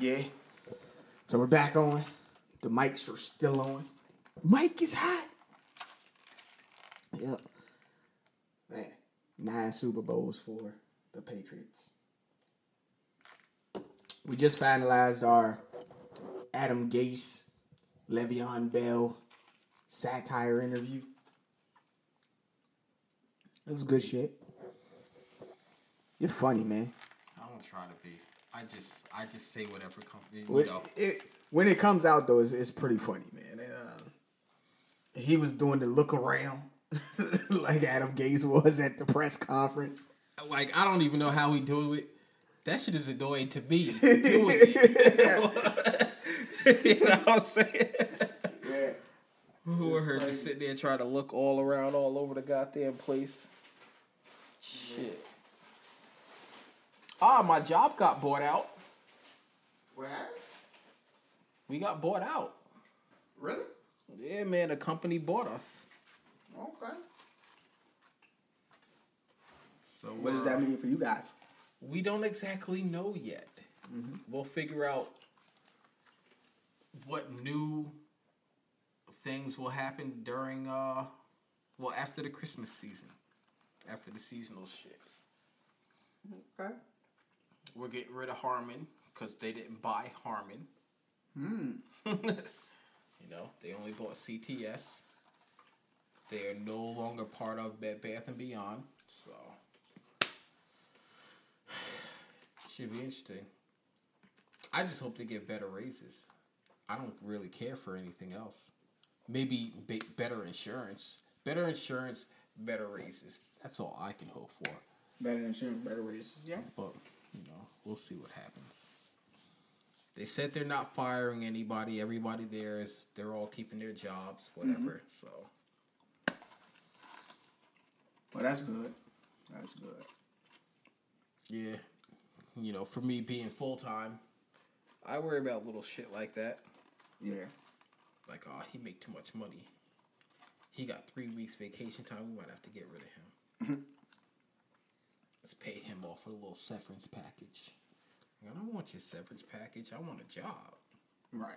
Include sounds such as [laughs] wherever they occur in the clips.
Yeah. So we're back on. The mics are still on. Mike is hot. Yep. Man, nine Super Bowls for the Patriots. We just finalized our Adam Gase, Le'Veon Bell satire interview. It was good shit. You're funny, man. I don't try to be. I just I just say whatever comes. You When know. it, when it comes out though, it's, it's pretty funny, man. And, uh, he was doing the look around [laughs] like Adam Gase was at the press conference. Like I don't even know how we do it. That shit is annoying to me. [laughs] doing [laughs] it. you know what I'm saying? Yeah. Who are her just sitting there trying to look all around, all over the goddamn place? Shit. Ah, my job got bought out. What? We got bought out. Really? Yeah, man, the company bought us. Okay. So What does that mean for you guys? We don't exactly know yet. We'll figure out what new things will happen during uh well after the Christmas season. After the seasonal shit. Okay. We're getting rid of Harmon because they didn't buy Harmon. Hmm. [laughs] you know, they only bought CTS. They are no longer part of Bed Bath and Beyond, so [sighs] should be interesting. I just hope they get better raises. I don't really care for anything else. Maybe be- better insurance, better insurance, better raises. That's all I can hope for. Better insurance, better ways. Yeah. But you know, we'll see what happens. They said they're not firing anybody. Everybody there is they're all keeping their jobs, mhm. whatever. So Well, that's good. That's good. yeah, you know, for me being full time, I worry about little shit like that. Yeah. Like, oh, he make too much money. He got three weeks vacation time. We might have to get rid of him. Mm-hmm. Let's pay him off with a little severance package. I don't want your severance package. I want a job. Right.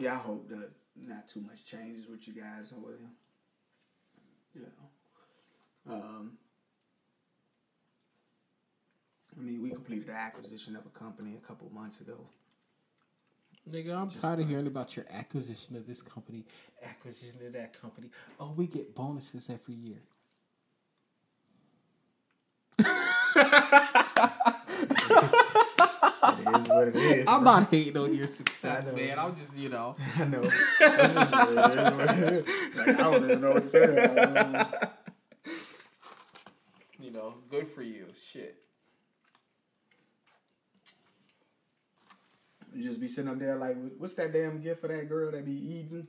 Yeah, I hope that not too much changes with you guys or whatever. Yeah. Um. I mean, we completed the acquisition of a company a couple months ago. Nigga, I'm tired of hearing about your acquisition of this company, acquisition of that company. Oh, we get bonuses every year. It is what it is. I'm bro. not hating on your success, man. I'm just, you know. [laughs] I know. This is what it is, what it is. Like, I don't even know what to say. [laughs] You know, good for you. Shit. Just be sitting up there like, what's that damn gift for that girl that be eating?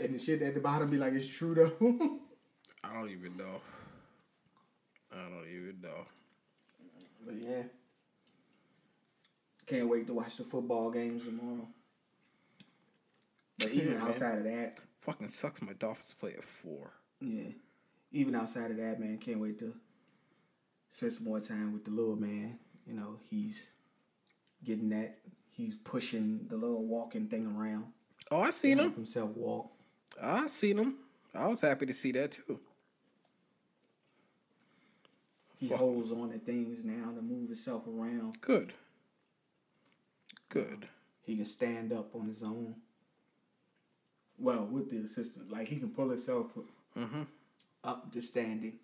And the shit at the bottom be like, it's true though. [laughs] I don't even know. I don't even know. but yeah. Can't wait to watch the football games tomorrow. But [laughs] even Yeah, man. outside of that, Fucking sucks. My Dolphins play at four. yeah. Even outside of that, man, can't wait to spend some more time with the little man. You know, he's getting that. He's pushing the little walking thing around. Oh, I seen him. himself walk. I seen him. I was happy to see that too. He holds on to things now to move himself around. Good. Good. He can stand up on his own. Well, with the assistance, like he can pull himself up to standing,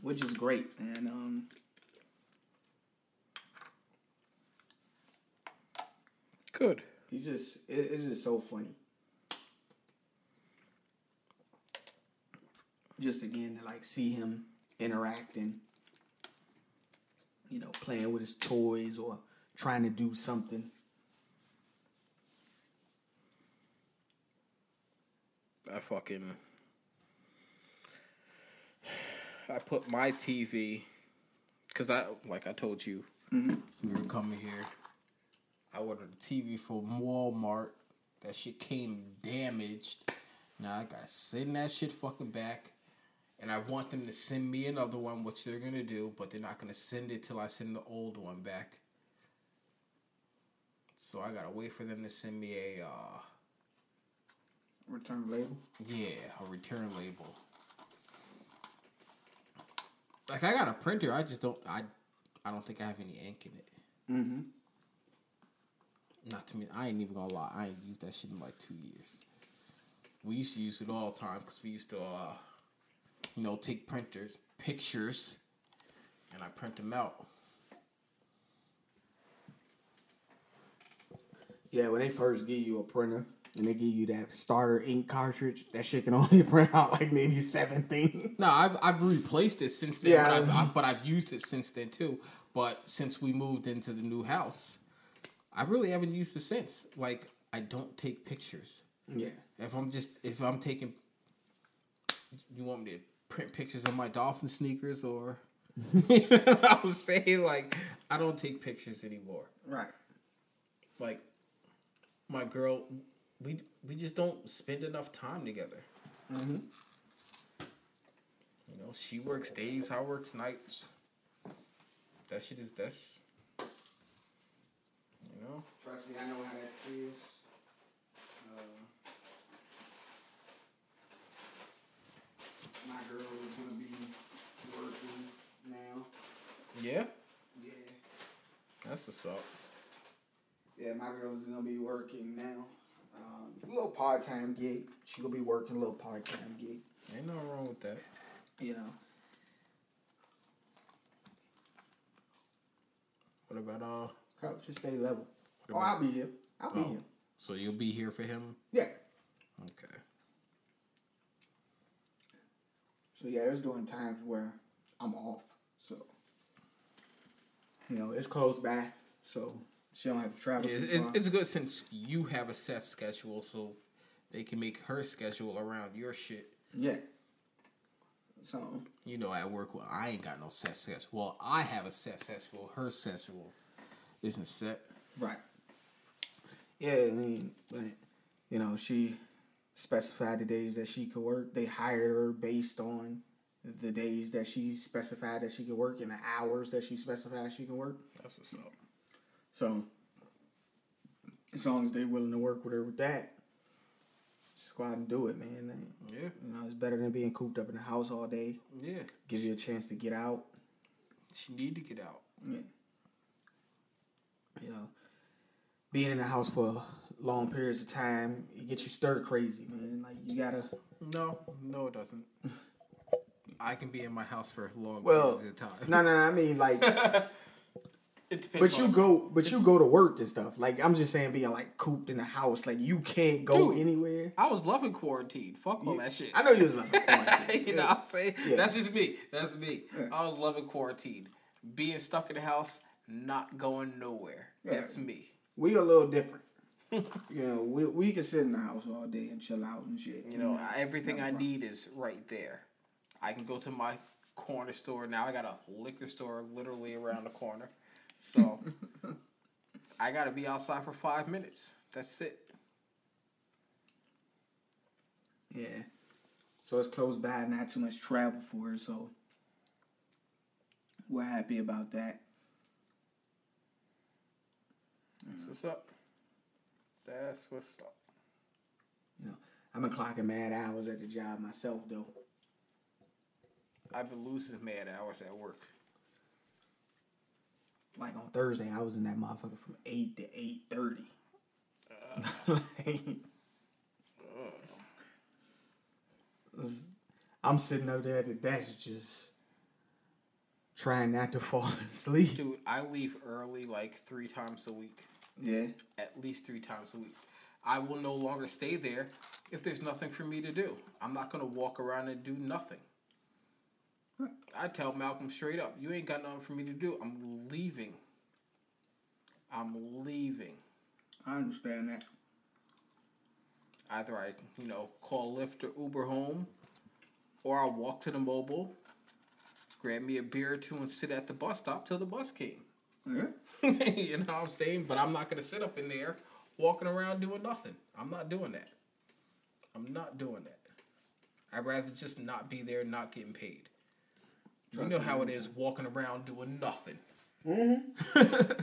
which is great. And um, Good. he's just it, it's just so funny. Just again to like see him interacting, you know, playing with his toys or trying to do something. I fucking I put my TV because I like I told you mm-hmm. we were coming here. I ordered a TV from Walmart. That shit came damaged. Now I gotta send that shit fucking back. and I want them to send me another one, which they're gonna do, but they're not gonna send it till I send the old one back. So I gotta wait for them to send me a uh, Return label. yeah, a return label. Like I got a printer, I just don't I I don't think I have any ink in it. Mm-hmm. Not to me, I ain't even gonna lie. I ain't used that shit in like two years. We used to use it all the time because we used to, uh, you know, take printers, pictures, and I print them out. Yeah, when they first give you a printer and they give you that starter ink cartridge, that shit can [laughs] only print out like maybe seven things. No, I've I've replaced it since then. Yeah. but I've, I, but I've used it since then too. But since we moved into the new house, I really haven't used it since. Like I don't take pictures. Yeah. If I'm just if I'm taking, you want me to print pictures of my dolphin sneakers or? [laughs] you know what I'm saying like I don't take pictures anymore. Right. Like my girl, we we just don't spend enough time together. Mm-hmm. You know, she works days, I works nights. That shit is that's. You know. Trust me, I know how that feels. Uh, my girl is gonna be working now. Yeah, Yeah. that's what's up. Yeah, my girl is gonna be working now. Um, a little part time gig. She gonna be working a little part time gig. Ain't nothing wrong with that. You know. What about uh? Just stay level. Oh, I'll be here. I'll be Oh. here. So you'll be here for him? Yeah. Okay. So yeah, it's during times where I'm off. So you know, it's close by, so she don't have to travel Yeah, it's, it's good since you have a set schedule, so they can make her schedule around your shit. yeah. So You know, at work, well, I ain't got no set schedule. Well, I have a set schedule. Her schedule isn't set. right. Yeah, I mean, but you know, she specified the days that she could work. They hired her based on the days that she specified that she could work and the hours that she specified she can work. That's what's up. So as long as they're willing to work with her with that, just go out and do it, man. Yeah, You know, it's better than being cooped up in the house all day. yeah. Give you a chance to get out. She need to get out. Yeah. You know, being in the house for long periods of time, it gets you stir crazy, man. Like you gotta. No, no, it doesn't. I can be in my house for long Well, periods of time. No, no, no. I mean, like, [laughs] It depends. but you go, but you go to work and stuff. Like, I'm just saying, being like cooped in the house, like you can't go Dude. anywhere. I was loving quarantine. Fuck all that shit. I know you was loving [laughs] quarantine. you know what I'm saying? Yeah. That's just me. That's me. Yeah. I was loving quarantine. Being stuck in the house, not going nowhere. Yeah. That's me. we a little different. [laughs] you know, we we can sit in the house all day and chill out and shit. You know, everything I need is right there. I can go to my corner store. Now I got a liquor store literally around the corner. So [laughs] I got to be outside for five minutes. That's it. Yeah. So it's close by, not too much travel for her, so we're happy about that. That's what's up. That's what's up. You know, I've been clocking mad hours at the job myself though. I've been losing mad hours at work. Like on Thursday, I was in that motherfucker from eight to eight thirty. Uh. [laughs] I'm sitting up there at the desk just trying not to fall [laughs] asleep. Dude, I leave early like three times a week. Yeah. At least three times a week. I will no longer stay there if there's nothing for me to do. I'm not gonna walk around and do nothing. I tell Malcolm straight up, you ain't got nothing for me to do. I'm leaving. I'm leaving. I understand that. Either I, you know, call Lyft or Uber home, or I'll walk to the Mobil, grab me a beer or two, and sit at the bus stop till the bus came. Yeah. [laughs] you know what I'm saying? But I'm not gonna sit up in there walking around doing nothing. I'm not doing that. I'm not doing that. I'd rather just not be there, not getting paid. Trust you know me, how it is walking around doing nothing. Mm-hmm. [laughs]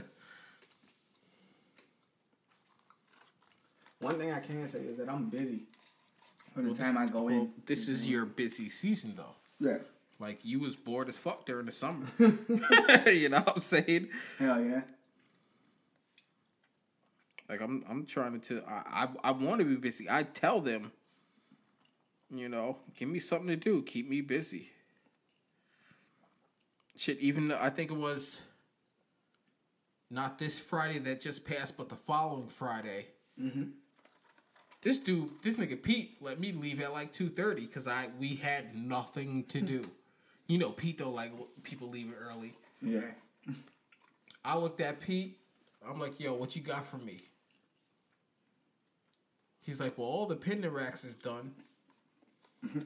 One thing I can say is that I'm busy. From the Well, time I this- go well, in. This is your busy season though. Yeah. Like you was bored as fuck during the summer. [laughs] [laughs] you know what I'm saying? Hell yeah. Like I'm I'm trying to I I, I want to be busy. I tell them, you know, give me something to do, keep me busy. Shit, even though I think it was not this Friday that just passed, but the following Friday. Mm-hmm. This dude, this nigga Pete, let me leave at like two thirty because I we had nothing to do. You know, Pete don't like people leaving early. Yeah. I looked at Pete. I'm like, yo, what you got for me? He's like, well, all the pendant racks is done. Mm-hmm.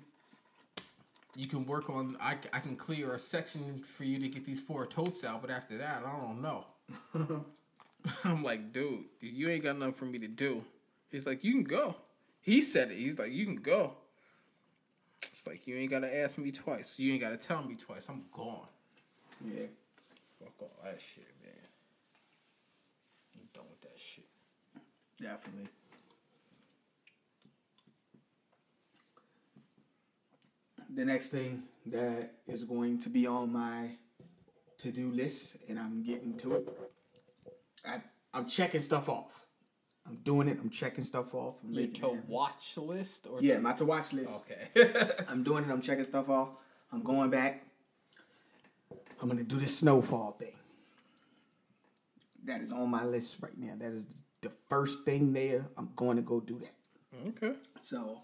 you can work on. I, I can clear a section for you to get these four totes out, but after that, I don't know. [laughs] I'm like, dude, you ain't got nothing for me to do. He's like, you can go. He said it. He's like, you can go. It's like you ain't gotta ask me twice. You ain't gotta tell me twice. I'm gone. Yeah. Fuck all that shit, man. I'm done with that shit. Definitely. The next thing that is going to be on my to do list, and I'm getting to it. I, I'm checking stuff off. I'm doing it. I'm checking stuff off. I'm Your to watch list or Yeah, my to watch list. Okay. [laughs] I'm doing it. I'm checking stuff off. I'm going back. I'm gonna do this snowfall thing. That is on my list right now. That is the first thing there. I'm going to go do that. okay. So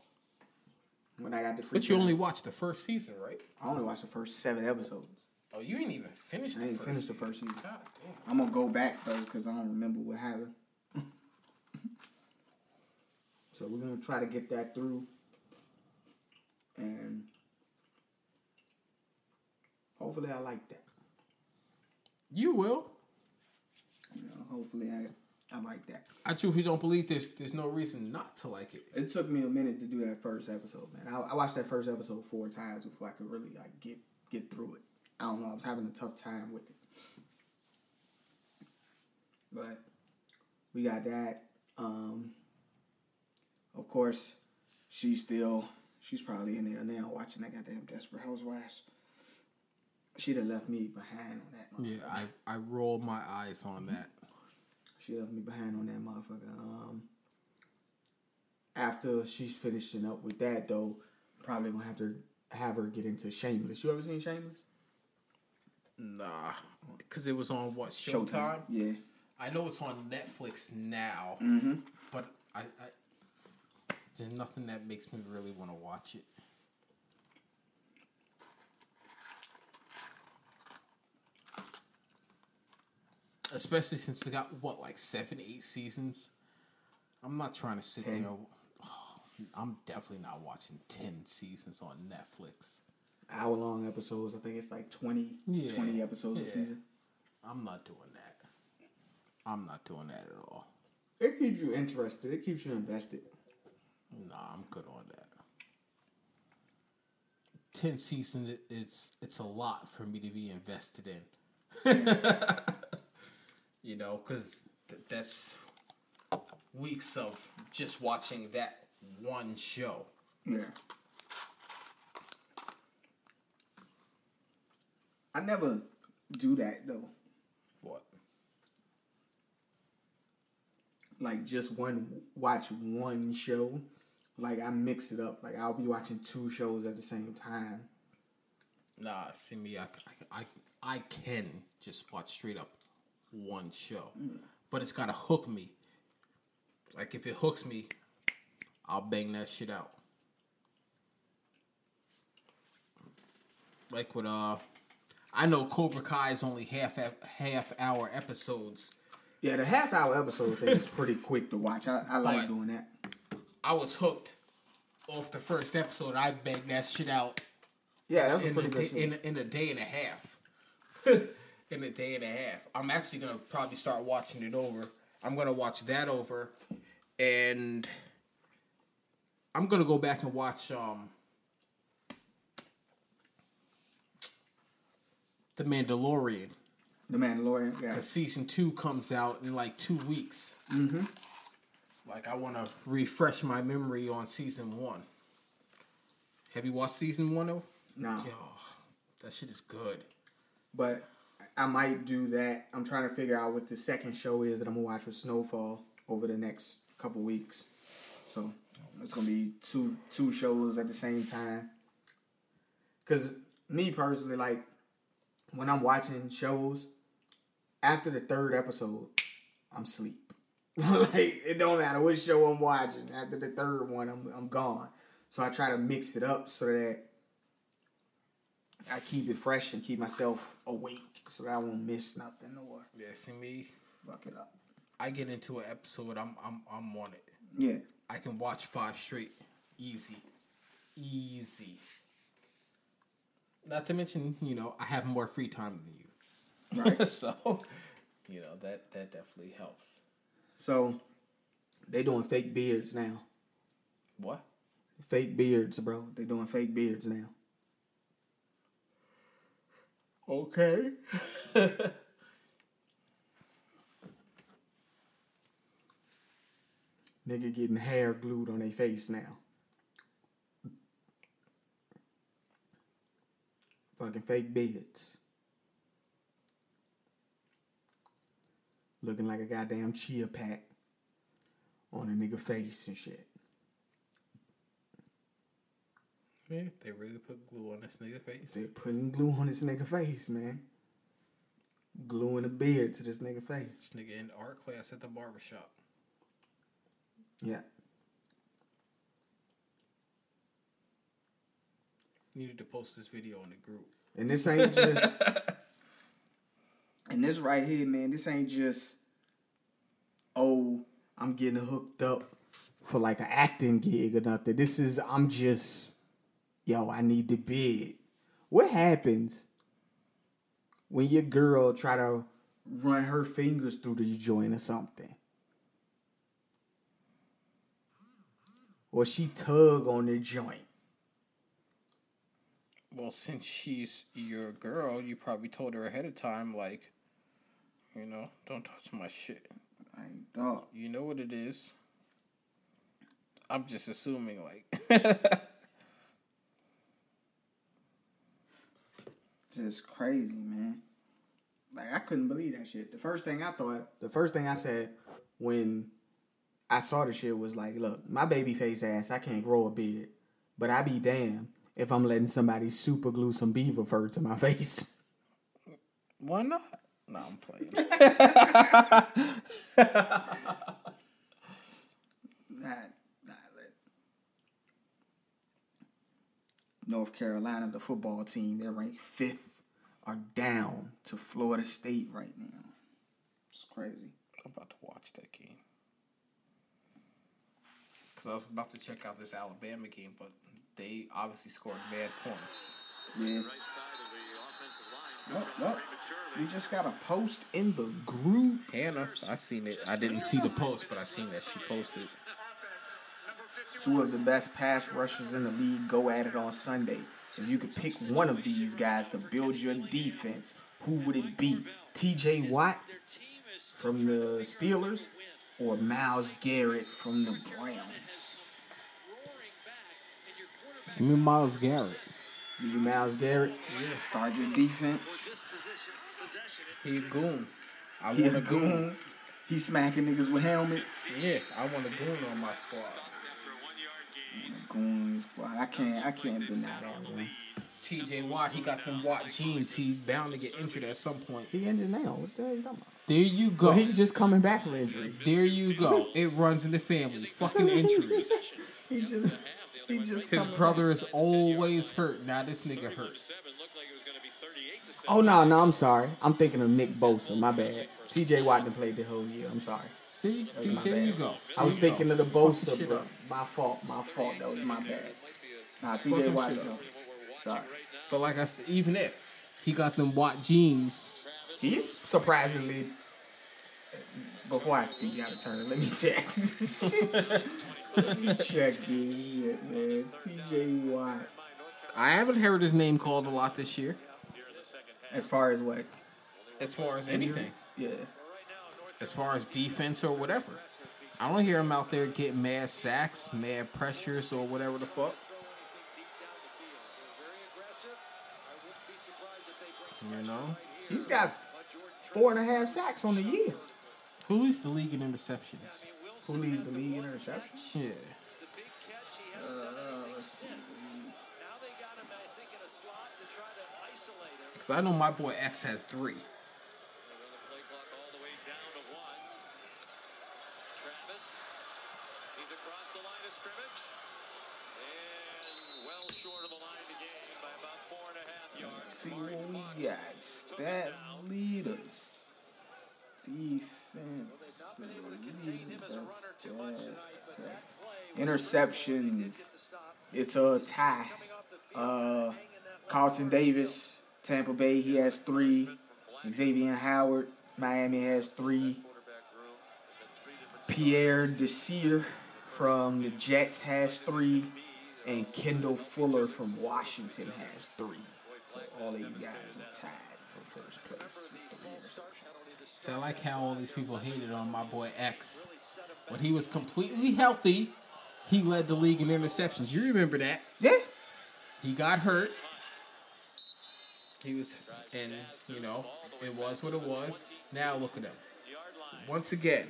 when I got the free, But you time- only watched the first season, right? I only watched the first seven episodes. Oh, you ain't even finished I ain't finished the first season. God damn. I'm gonna go back though because I don't remember what happened. So we're gonna try to get that through, and hopefully I like that. You will. You know, hopefully I I like that. I truthfully don't believe this. There's no reason not to like it. It took me a minute to do that first episode, man. I, I watched that first episode four times before I could really like get get through it. I don't know. I was having a tough time with it, but we got that. Um, of course, she's still she's probably in there now watching that goddamn Desperate Housewives. She'd have left me behind on that. Yeah. I I roll my eyes on that. She left me behind on that motherfucker. Um, after she's finishing up with that, though, probably gonna have to have her get into Shameless. You ever seen Shameless? Nah, because it was on what Showtime. Yeah. I know it's on Netflix now, Mm-hmm. but I, I there's nothing that makes me really want to watch it. Especially since it got what like seven, eight seasons. I'm not trying to sit Ten. there. oh, [sighs] I'm definitely not watching ten seasons on Netflix. Hour long episodes. I think it's like 20, Yeah. 20 episodes a season. I'm not doing that. I'm not doing that at all. It keeps you interested. It keeps you invested. Nah, I'm good on that. Ten seasons, it's it's a lot for me to be invested in. [laughs] you know, because th- that's weeks of just watching that one show. Yeah. I never do that though. What? like just one watch one show. Like I mix it up. Like I'll be watching two shows at the same time. Nah, see me, I, I, I, I can just watch straight up one show, but it's gotta hook me. Like if it hooks me, I'll bang that shit out. Like with uh, I know Cobra Kai is only half half hour episodes. Yeah, the half hour episode thing is pretty quick to watch. I, I like doing that. I was hooked off the first episode. I begged that shit out. Yeah, that's in, a pretty good in, in a day and a half. [laughs] in a day and a half. I'm actually gonna probably start watching it over. I'm gonna watch that over, and I'm gonna go back and watch um the Mandalorian. The Mandalorian, yeah. Because season two comes out in like two weeks. Mm-hmm. Like I want to refresh my memory on season one. Have you watched season one though? No. Yo, that shit is good. But I might do that. I'm trying to figure out what the second show is that I'm gonna watch with Snowfall over the next couple weeks. So it's gonna be two two shows at the same time. Cause me personally, like when I'm watching shows, after the third episode, I'm asleep. [laughs] like it don't matter what show I'm watching. After the third one, I'm I'm gone. So I try to mix it up so that I keep it fresh and keep myself awake so that I won't miss nothing or Yeah, see me. fuck it up. I get into an episode, I'm I'm I'm on it. Yeah. I can watch five straight, easy, easy. Not to mention, you know, I have more free time than you. Right. [laughs] so, you know that that definitely helps. So they doing fake beards now. What? Fake beards, bro. They doing fake beards now. Okay. [laughs] Nigga getting hair glued on their face now. Fucking fake beards. Looking like a goddamn chia pack on a nigga face and shit. Yeah, they really put glue on this nigga face. They putting glue on this nigga face, man. Gluing a beard to this nigga face. This nigga in art class at the barbershop. Yeah. Needed to post this video in the group. And this ain't just. [laughs] and this right here, man, this ain't just. Oh, I'm getting hooked up for like an acting gig or nothing. This is, I'm just. Yo, I need the bid. What happens when your girl try to run her fingers through the joint or something? Or she tug on the joint. Well, since she's your girl, you probably told her ahead of time, like, you know, don't touch my shit. I don't. You know what it is. I'm just assuming, like, [laughs] just crazy, man. Like I couldn't believe that shit. The first thing I thought, the first thing I said when I saw the shit was like, look, my baby face ass, I can't grow a beard. But I be damn if I'm letting somebody super glue some beaver fur to my [laughs] face. why not? No, I'm playing. Nah, nah, let- North Carolina, the football team, they're ranked fifth, are down to Florida State right now. It's crazy. I'm about to watch that game. Because I was about to check out this Alabama game, but they obviously scored mad points. Yeah. Right side of the offensive line. Well, took it well, prematurely. we just got a post in the group. Hannah, I seen it. I didn't see the post, but I seen that she posted. Two of the best pass rushers in the league go at it on Sunday. If you could pick one of these guys to build your defense, who would it be? TJ Watt from the Steelers or Myles Garrett from the Browns? Give me Myles Garrett. Do you Myles Garrett? Start your defense. He a goon. I He want a a goon. goon. He smacking niggas with helmets. Yeah, I want a goon on my squad. Goons. squad. I can't. I can't deny that one. TJ Watt, he got them Watt genes. He bound to get injured at some point. He injured now. What the hell you talking about? There you go. Well, he's just coming back from injury. There you go. It runs in the family. Fucking injuries. He just. He just. His brother is always hurt. Now this nigga hurt. Oh no, no, I'm sorry. I'm thinking of Nick Bosa. My bad. T.J. Watt done played the whole year. I'm sorry. See, see, there bad. you go. I was thinking go. of the Fucking Bosa, bro. My fault. My fault. That was my bad. Nah, T.J. Fucking Watt shit though. up. Sorry. But like I said, even if he got them Watt genes, He's surprisingly. Before I speak out of turn, let me check. [laughs] [laughs] check this shit, man. T.J. Watt. I haven't heard his name called a lot this year. As far as what? as far as anything, Yeah. as far as defense or whatever. I don't hear him out there getting mad sacks, mad pressures, or whatever the fuck. You know, He's got four and a half sacks on the year. who leads the league in interceptions? Who leads the league in interceptions? Yeah, uh, because I know my boy X has three. Play clock all the way down to one. Travis, he's across the line of scrimmage. And well short of the line to gain by about four and a half yards. See Mark what Fox we got. took it Stat down. leaders. Defense. Not been able to contain him as a runner too much tonight, but that play Interceptions. It's a tie. Uh, Carlton Davis, Tampa Bay, he has three. Xavier Howard, Miami has three. Pierre Desir from the Jets has three. And Kendall Fuller from Washington has three. So all of you guys are tied for first place. So I like how all these people hated on my boy X. When he was completely healthy, he led the league in interceptions. You remember that? Yeah. He got hurt. He was, and you know, it was what it was. Now look at him. Once again,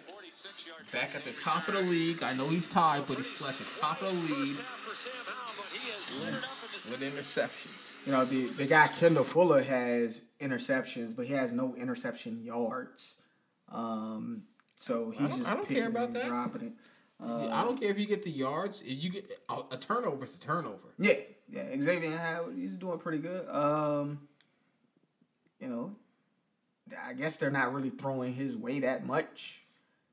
back at the top of the league. I know he's tied, but he's still at the top of the league for Sam Howell, but he has lit it up in the with interceptions. You know, the, the guy Kendall Fuller has interceptions, but he has no interception yards. Um, so he's don't- just I don't care picking about and that. dropping it. Uh, I don't care if you get the yards. If you get a, a turnover, it's a turnover. Yeah, yeah. Xavier Howard, he's doing pretty good. Um, you know, I guess they're not really throwing his way that much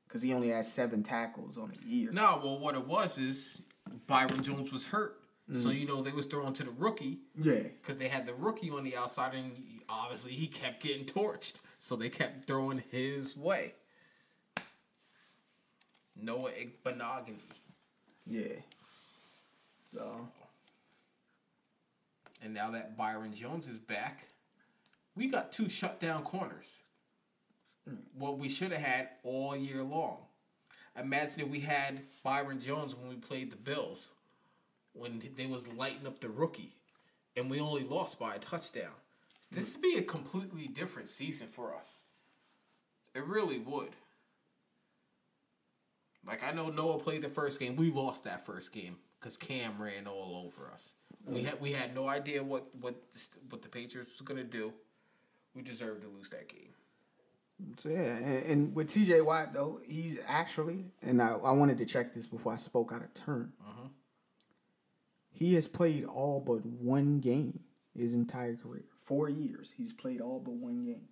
because he only has seven tackles on the year. No, well, what it was is Byron Jones was hurt, so you know they was throwing to the rookie. Yeah, because they had the rookie on the outside, and obviously he kept getting torched, so they kept throwing his way. Noah Igbinoghene. yeah. So And now that Byron Jones is back, we got two shutdown corners. Hmm. What we should have had all year long. Imagine if we had Byron Jones when we played the Bills, when they was lighting up the rookie, and we only lost by a touchdown. This hmm. would be a completely different season for us. It really would. Like I know Noah played the first game. We lost that first game because Cam ran all over us. We had we had no idea what what the, what the Patriots was gonna do. We deserved to lose that game. So yeah, and, and with T.J. Watt though, he's actually, and I, I wanted to check this before I spoke out of turn. Mm-hmm. He has played all but one game his entire career. Four years, he's played all but one game.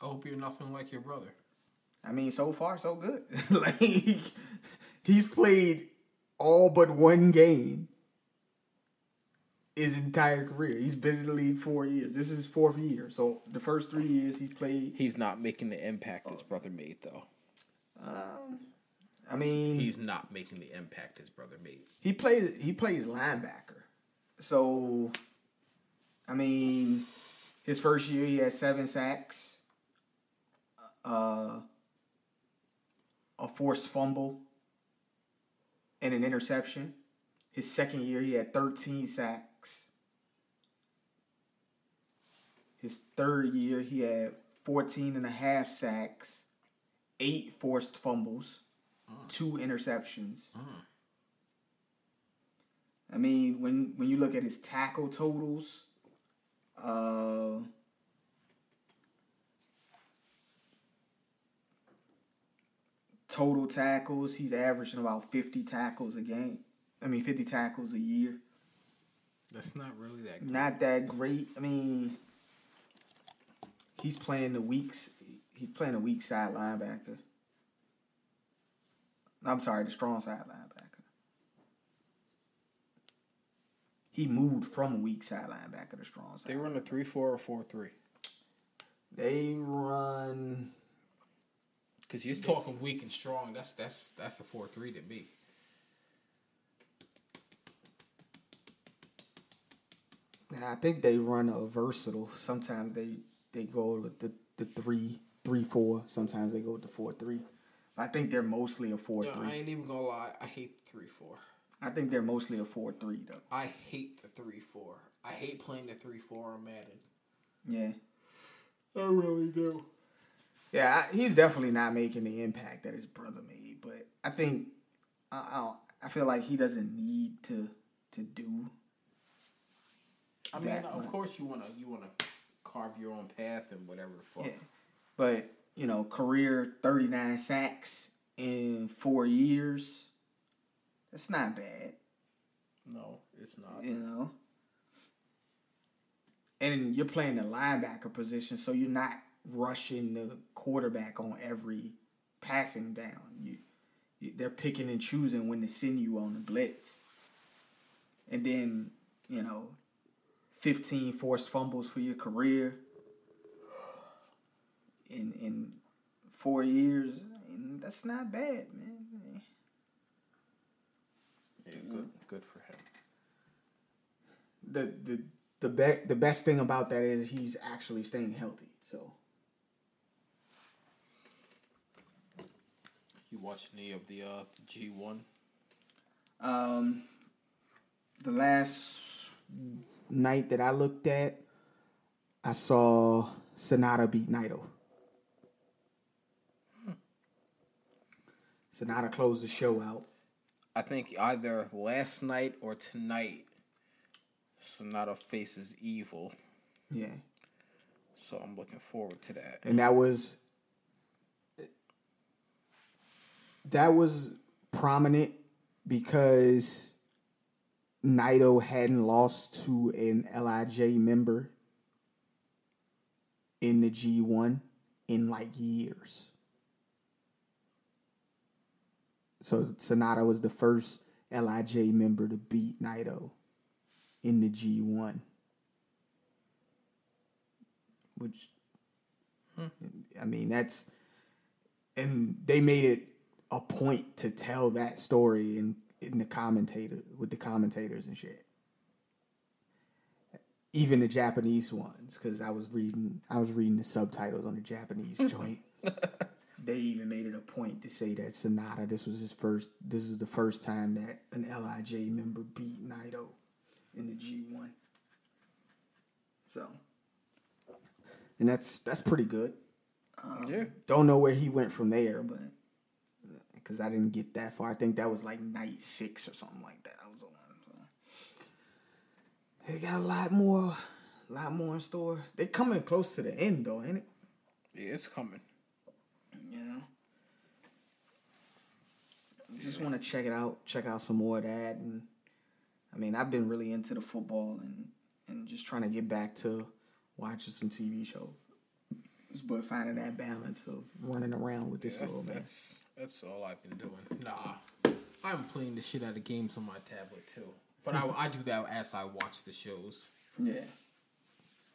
I hope you're nothing like your brother. I mean, so far so good. [laughs] like he's played all but one game his entire career. He's been in the league four years. This is his fourth year. So the first three years he played. He's not making the impact his brother made, though. Um, I mean, He's not making the impact his brother made. he plays he plays linebacker. So I mean his first year he had seven sacks, uh, a forced fumble, and an interception. His second year he had 13 sacks. His third year he had 14 and a half sacks, eight forced fumbles, two interceptions. I mean, when when you look at his tackle totals, uh, total tackles, he's averaging about fifty tackles a game. I mean, fifty tackles a year. That's not really that good. Not that great. I mean, he's playing the weeks. He's playing a weak side linebacker. I'm sorry, the strong side linebacker. He moved from a weak side linebacker to strong side. They run a 3 4 or 4 3. They run. Because you're talking weak and strong. That's that's that's a 4 3 to me. Yeah, I think they run a versatile. Sometimes they they go with the the three three four. Sometimes they go with the four three. I think they're mostly a four Yo, three. I ain't even gonna lie. I hate the three four. I think they're mostly a four three though. I hate the three four. I hate playing the three four on Madden. Yeah. I really do. Yeah, I, he's definitely not making the impact that his brother made, but I think I I, I feel like he doesn't need to to do. I mean, of much. course you wanna you wanna carve your own path and whatever the fuck. Yeah. But you know, career thirty nine sacks in four years. That's not bad. No, it's not. You know. And you're playing the linebacker position, so you're not rushing the quarterback on every passing down. You, you they're picking and choosing when to send you on the blitz. And then, you know, 15 forced fumbles for your career in in 4 years. Mean, that's not bad, man. Yeah, good, good for him. the the the be- the best thing about that is he's actually staying healthy. So watch any of the uh G one? um, the last night that I looked at, I saw Sanada beat Naito. Sanada closed the show out. I think either last night or tonight, Sanada faces evil. Yeah, So I'm looking forward to that. and that was that was prominent because Naito hadn't lost to an LIJ member in the G1 in like years. So Sanada was the first LIJ member to beat Naito in the G1. Which hmm. I mean, that's and they made it a point to tell that story in in the commentator with the commentators and shit. Even the Japanese ones, because I was reading, I was reading the subtitles on the Japanese [laughs] joint. They even made it a point to say that Sanada, this was his first, this was the first time that an LIJ member beat Naito in the G one. So, and that's that's pretty good. yeah. Don't know where he went from there, but because I didn't get that far. I think that was like night six or something like that. I was on. They got a lot more, a lot more in store. They're coming close to the end though, ain't it? Yeah, it's coming. You know. Just want to check it out. Check out some more of that, and I mean, I've been really into the football and and just trying to get back to watching some TV shows. But finding that balance of running around with this That's, little man. that's that's all I've been doing. Nah, I'm playing the shit out of games on my tablet too. But I, I do that as I watch the shows. Yeah.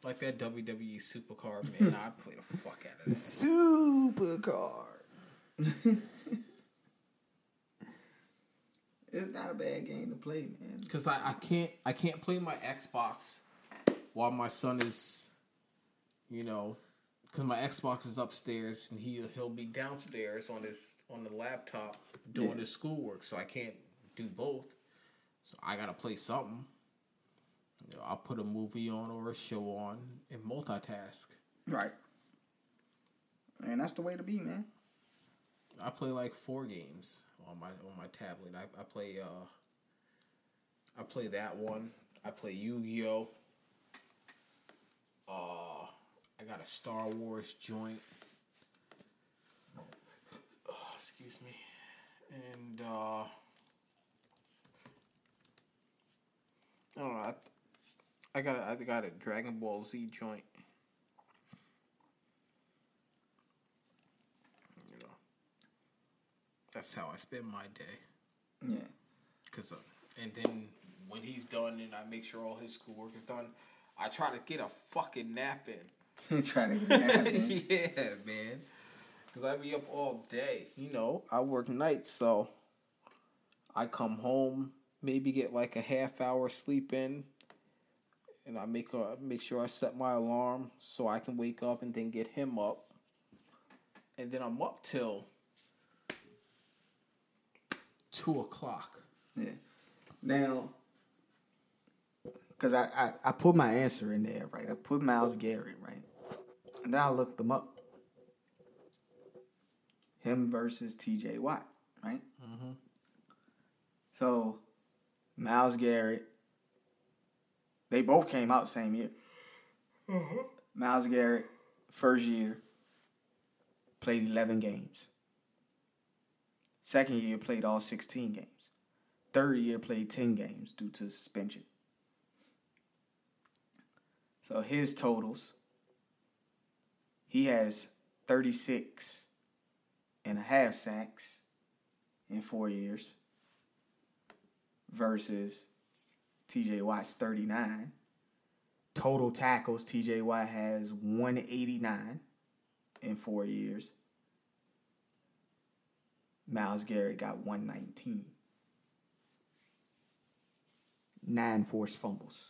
Like that WWE Supercard, man. I play the fuck out of The that. supercar. [laughs] it's not a bad game to play, man. Cause I, I can't I can't play my Xbox while my son is, you know, because my Xbox is upstairs and he he'll be downstairs on his on the laptop doing Yeah. his schoolwork, so I can't do both. So I gotta play something. You know, I'll put a movie on or a show on and multitask. Right. And that's the way to be, man. I play like four games on my on my tablet. I, I play uh I play that one. I play Yu-Gi-Oh. Uh I got a Star Wars joint. Oh, excuse me. And uh I don't know. I, I got a, I got a Dragon Ball Z joint. You know. That's how I spend my day. Yeah. Cause, uh, and then when he's done and I make sure all his schoolwork is done, I try to get a fucking nap in. [laughs] Trying to get that, man. [laughs] yeah, man. Cause I be up all day. You know, I work nights, so I come home, maybe get like a half hour sleep in, and I make uh, make sure I set my alarm so I can wake up and then get him up, and then I'm up till two o'clock. Yeah. Now, because I, I, I put my answer in there, right? I put Myles Garrett, right? And then I looked them up. Him versus TJ Watt, right? Mm-hmm. So, Myles Garrett, they both came out same year. Myles Garrett, first year, played 11 games. Second year, played all 16 games. Third year, played 10 games due to suspension. So his totals, he has 36 and a half sacks in four years versus TJ Watt's 39. Total tackles, TJ Watt has 189 in four years. Myles Garrett got 119. Nine forced fumbles.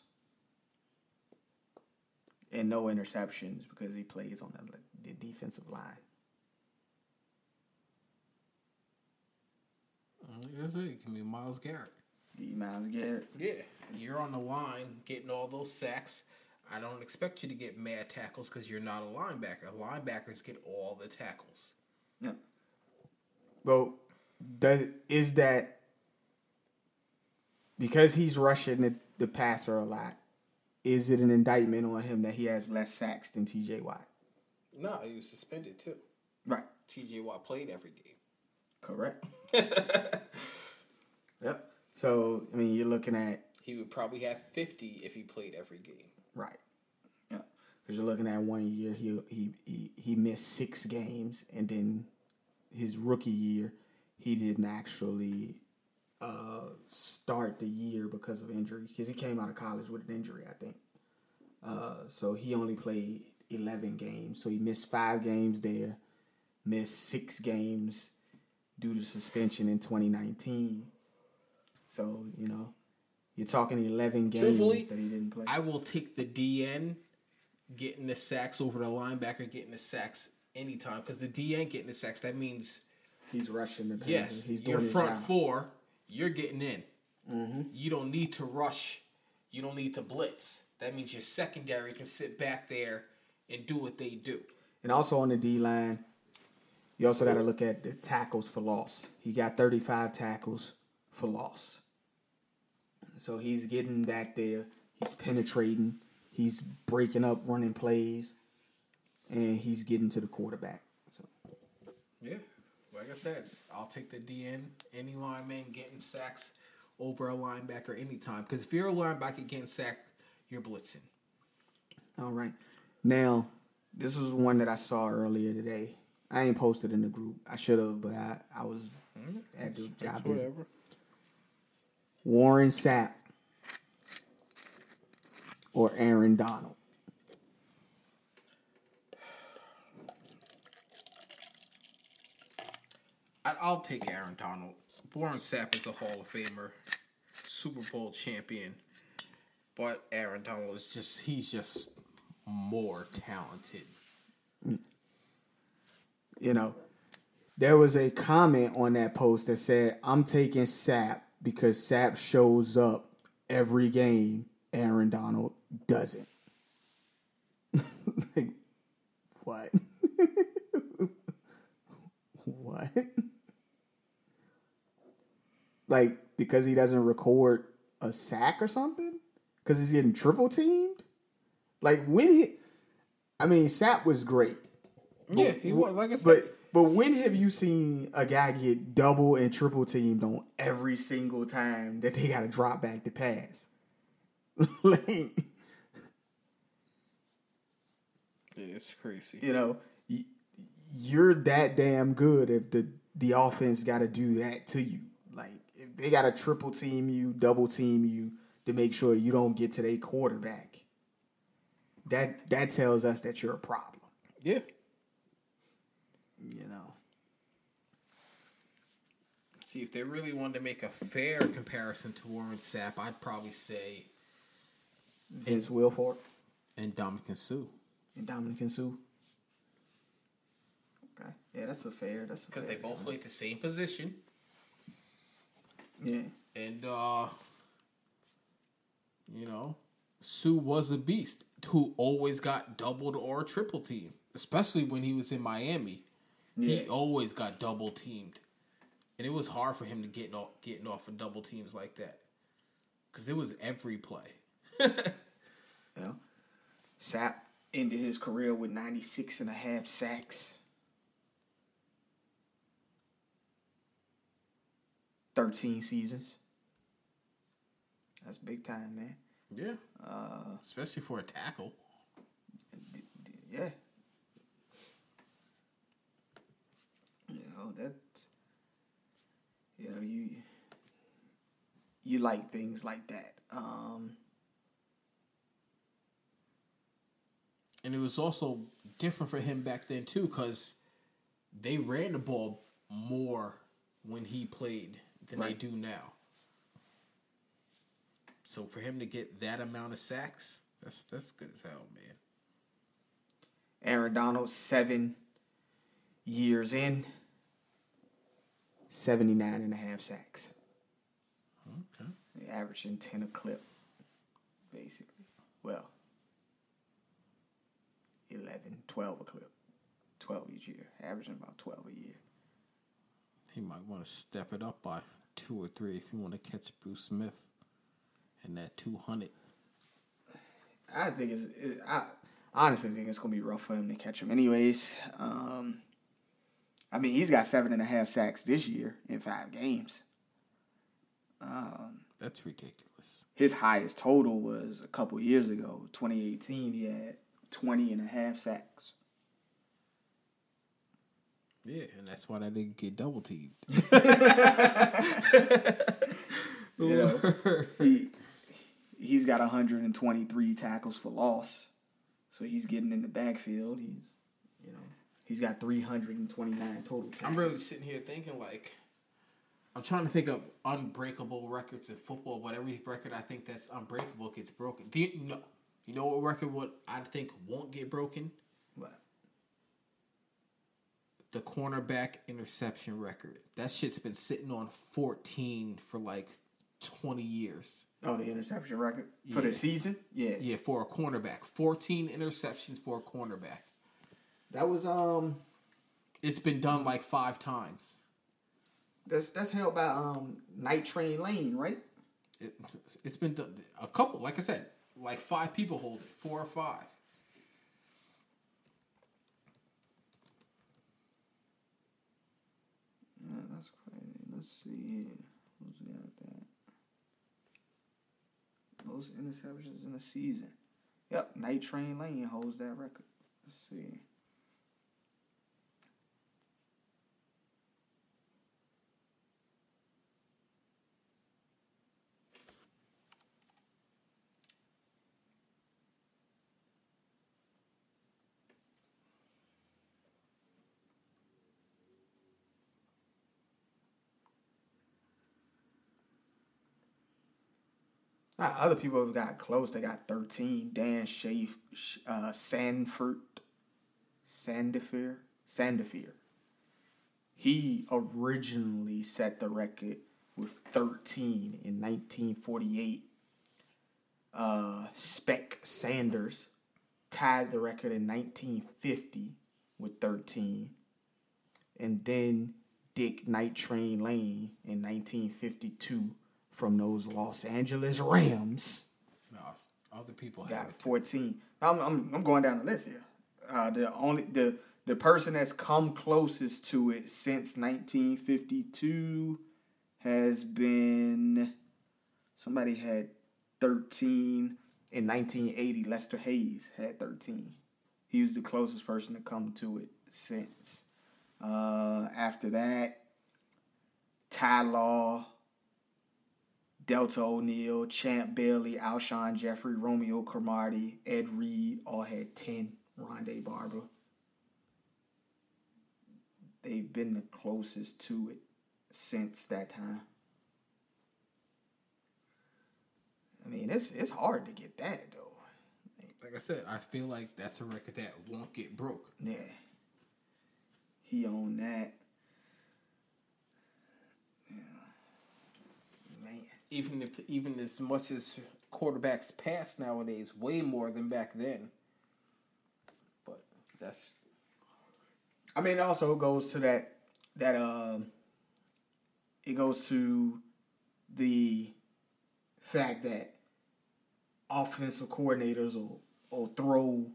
And no interceptions because he plays on the, the defensive line. That's it. Give me Myles Garrett. The Myles Garrett. Yeah, you're on the line getting all those sacks. I don't expect you to get mad tackles because you're not a linebacker. Linebackers get all the tackles. Yeah. Well, does is that because he's rushing the, the passer a lot? Is it an indictment on him that he has less sacks than T.J. Watt? No, he was suspended too. Right. T.J. Watt played every game. Correct. [laughs] yep. So I mean, you're looking at He would probably have 50 if he played every game. right. Yeah. Because you're looking at one year he he he he missed six games, and then his rookie year he didn't actually uh, start the year because of injury because he came out of college with an injury, I think. Uh, so he only played 11 games. So he missed five games there, missed six games due to suspension in 2019. So, you know, you're talking 11 games Truthfully, that he didn't play. I will take the DN getting the sacks over the linebacker getting the sacks anytime because the DN getting the sacks, that means He's rushing the passes. Yes, He's doing your front job. four, you're getting in. Mm-hmm. You don't need to rush. You don't need to blitz. That means your secondary can sit back there and do what they do. And also on the D line, you also got to look at the tackles for loss. He got 35 tackles for loss. So he's getting back there. He's penetrating. He's breaking up running plays. And he's getting to the quarterback. So Yeah, like I said, I'll take the DN. Any lineman getting sacks over a linebacker anytime. Because if you're a linebacker getting sacked, you're blitzing. All right. Now, this was one that I saw earlier today. I ain't posted in the group. I should have, but I, I was mm-hmm. at the job busy. Warren Sapp or Aaron Donald. I'll take Aaron Donald. Warren Sapp is a Hall of Famer, Super Bowl champion, but Aaron Donald is just—he's just more talented. Mm. You know, there was a comment on that post that said, I'm taking Sapp because Sapp shows up every game. Aaron Donald doesn't. [laughs] like, what? [laughs] what? Like, because he doesn't record a sack or something? Because he's getting triple teamed? Like, when he. I mean, Sapp was great. Yeah, he was like I said. But but when have you seen a guy get double and triple teamed on every single time that they got to drop back to pass? [laughs] like yeah, it's crazy. you know, you're that damn good if the the offense got to do that to you. Like if they got to triple team you, double team you to make sure you don't get to their quarterback. That that tells us that you're a problem. Yeah, You know. See, if they really wanted to make a fair comparison to Warren Sapp, I'd probably say Vince Wilfork And Ndamukong Suh. and Ndamukong Suh. Okay, yeah, that's a fair. That's Because they both played the same position. Yeah, And uh you know, Suh was a beast who always got doubled or triple teamed, especially when he was in Miami. Yeah. He always got double teamed. And it was hard for him to get off getting off of double teams like that. Cuz it was every play. [laughs] Know, Sapp ended his career with 96 and a half sacks. 13 seasons. That's big time, man. Yeah. Uh especially for a tackle. Yeah. You know, that you know, you you like things like that. Um And it was also different for him back then too, because they ran the ball more when he played than Right. they do now. So for him to get that amount of sacks, that's that's good as hell, man. Aaron Donald, seven years in, 79 and a half sacks. Okay. Averaging 10 a clip, basically. Well, 11, 12 a clip. 12 each year. Averaging about 12 a year. He might want to step it up by two or three if you want to catch Bruce Smith and that two hundred. I think it's, it, I honestly think it's going to be rough for him to catch him, anyways. Um, I mean, he's got seven and a half sacks this year in five games. Um, that's ridiculous. his highest total was a couple years ago 2018 he had 20 and a half sacks Yeah, and that's why that didn't get double teamed. [laughs] [laughs] you know [laughs] he he's got 123 tackles for loss so he's getting in the backfield he's you know he's got 329 total tackles. I'm really sitting here thinking like I'm trying to think of unbreakable records in football, but every record I think that's unbreakable gets broken. Do you know you know what record what I think won't get broken? What? The cornerback interception record. That shit's been sitting on 14 for like 20 years. oh the interception record for Yeah. the season yeah. Yeah, for a cornerback. 14 interceptions for a cornerback. That was um It's been done like 5 times. that's that's held by um night train lane right It, it's been done a couple, like I said, like five people hold it, four or five. Yeah, that's crazy. Let's see. Who's got that? Most interceptions in a season. Yep, Night Train Lane holds that record. Let's see. Uh, other people have got close. They got 13. Dan Schaaf, uh, Sanford, Sandifer, Sandifer. He originally set the record with 13 in 1948. Uh, Spec Sanders tied the record in 1950 with 13. And then Dick Night Train Lane in 1952 from those Los Angeles Rams No, other people got it. 14. I'm, I'm, I'm going down the list here. Uh, the only the the person that's come closest to it since 1952 has been somebody had 13 in 1980. Lester Hayes had 13. He was the closest person to come to it since. Uh, after that, Ty Law, Delta O'Neal, Champ Bailey, Alshon Jeffery, Romeo Cromartie, Ed Reed all had 10. Rondé Barber. They've been the closest to it since that time. I mean, it's it's hard to get that though. Like I said, I feel like that's a record that won't get broke. Yeah. He owned that. Yeah. Man. Even if even as much as quarterbacks pass nowadays, way more than back then. But that's I mean, it also goes to that that um, it goes to the fact that offensive coordinators will, will throw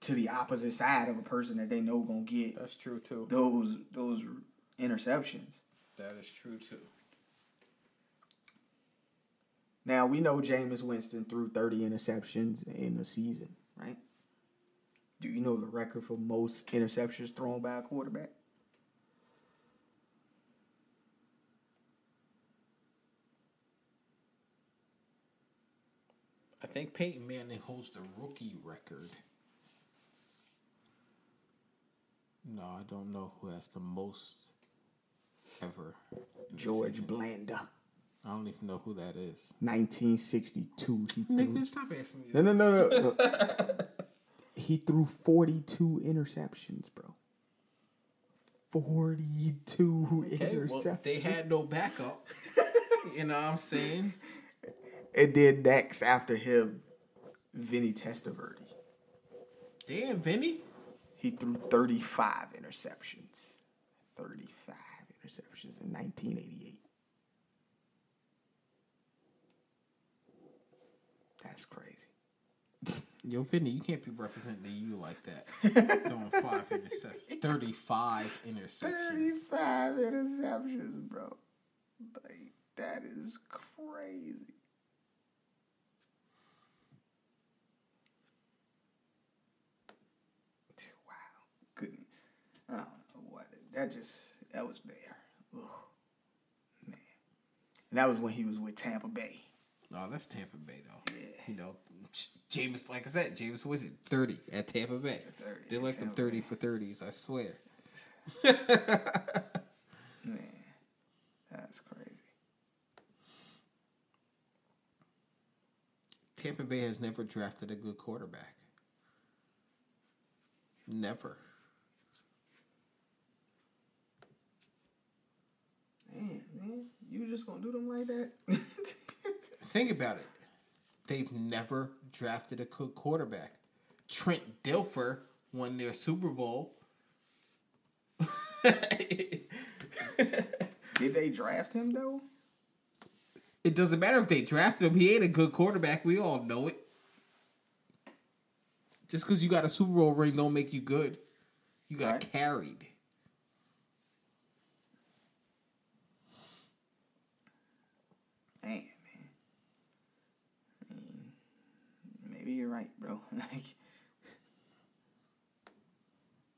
to the opposite side of a person that they know gonna get that's true too. those those interceptions. That is true too. Now we know Jameis Winston threw thirty interceptions in a season, right? Do you know the record for most interceptions thrown by a quarterback? I think Peyton Manning holds the rookie record. No, I don't know who has the most ever. George. Blanda, I don't even know who that is. nineteen sixty two. He threw Nigga, stop asking me. No, no, no, no. no. he threw 42 interceptions, bro. 42 Okay, well, interceptions. they had no backup. [laughs] you know what I'm saying? and then next after him, Vinny Testaverde. Damn, Vinny. He threw 35 interceptions. 35 interceptions in 1988. That's crazy. Yo, Vinny, you can't be representing the U like that. [laughs] Throwing five interceptions. 35 interceptions. 35 interceptions, bro. Like, that is crazy. Wow. Couldn't. I don't know what. That just. That was there. Ugh. Man. And that was when he was with Tampa Bay. No, that's Tampa Bay, though. Yeah. You know, James, like I said, James was it 30 at Tampa Bay. 30 they like them Tampa 30 for 30s, I swear. [laughs] Man. That's crazy. Tampa Bay has never drafted a good quarterback. Never. Man, man. You just gonna do them like that? [laughs] Think about it. They've never drafted a good quarterback. Trent Dilfer won their Super Bowl. [laughs] Did they draft him though? It doesn't matter if they drafted him. He ain't a good quarterback. We all know it. Just because you got a Super Bowl ring don't make you good. You got Right. carried. Man, man. I mean, maybe you're right, bro. [laughs] Like,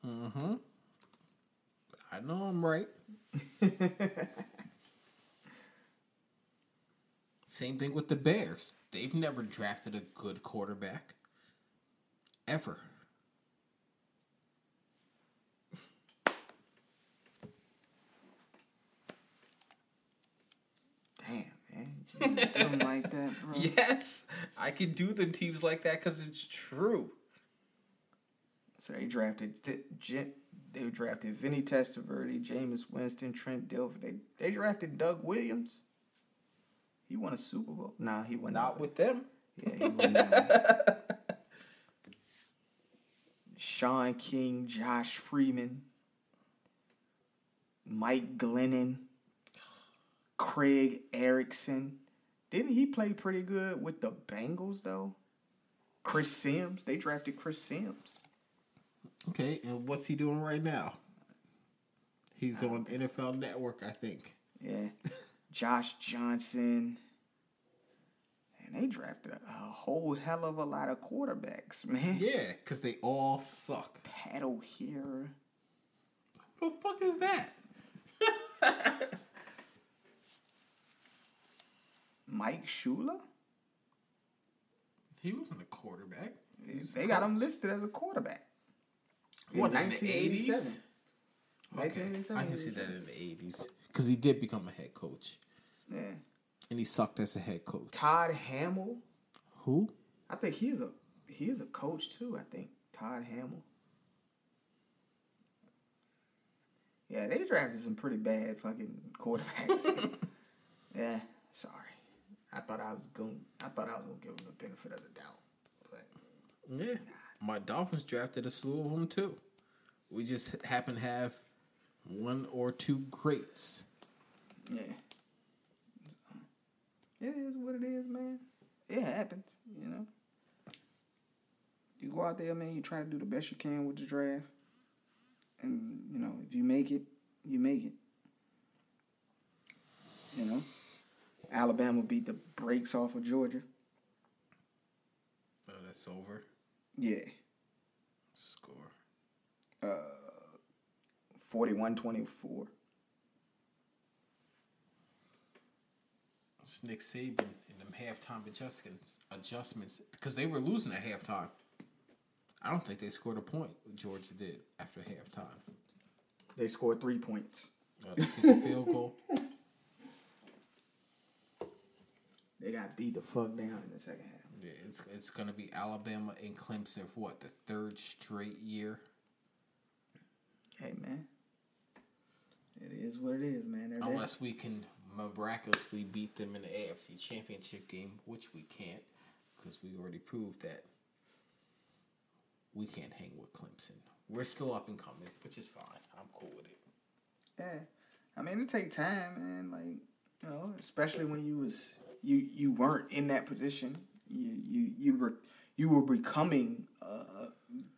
Mm-hmm. I know I'm right. [laughs] Same thing with the Bears. They've never drafted a good quarterback. Ever. damn, them like that, bro. Yes, I can do them teams like that because it's true. So they drafted they drafted Vinny Testaverde, Jameis Winston, Trent Dilfer. They they drafted Doug Williams. He won a Super Bowl. Nah, he won Not with them. Yeah, he won. [laughs] Shaun King, Josh Freeman, Mike Glennon, Craig Erickson. Didn't he play pretty good with the Bengals though? Chris Sims. They drafted Chris Sims. Okay, and what's he doing right now? He's uh, on NFL Network, I think. Yeah. Josh Johnson. And they drafted a, whole hell of a lot of quarterbacks, man. Yeah, because they all suck. Pat here. Who the fuck is that? [laughs] Mike Shula. He wasn't a quarterback. He was a They got him listed as a quarterback. What, in the 1987. 80s? Okay, 1987, I can see that in the eighties because he did become a head coach, Yeah. and he sucked as a head coach. Todd Hamill. Who? I think he's a he is a coach too. I think Todd Hamill. Yeah, they drafted some pretty bad fucking quarterbacks. [laughs] yeah, sorry. I thought I was going. I thought I was gonna give them the benefit of the doubt, but Yeah. My Dolphins drafted a slew of them too. We just happen to have one or two greats. yeah, it is what it is, man. It happens, you know. You go out there, man. You try to do the best you can with the draft, and you know if you make it, you make it. You know, Alabama beat the brakes off of Georgia. Oh, that's over. Yeah, Score. 41-24. It's Nick Saban and them halftime adjustments adjustments because they were losing at halftime. I don't think they scored a point. Georgia did after halftime. They scored three points. Uh, they kicked a field goal. [laughs] They got beat the fuck down in the second half. Yeah, it's it's gonna be Alabama and Clemson for what the third straight year. Hey man, it is what it is, man. They're there. Unless we can miraculously beat them in the AFC Championship game, which we can't, because we already proved that we can't hang with Clemson. We're still up and coming, which is fine. I'm cool with it. Yeah, I mean it take time, man. Like you know, especially when you was you you weren't in that position. You you you were you were becoming uh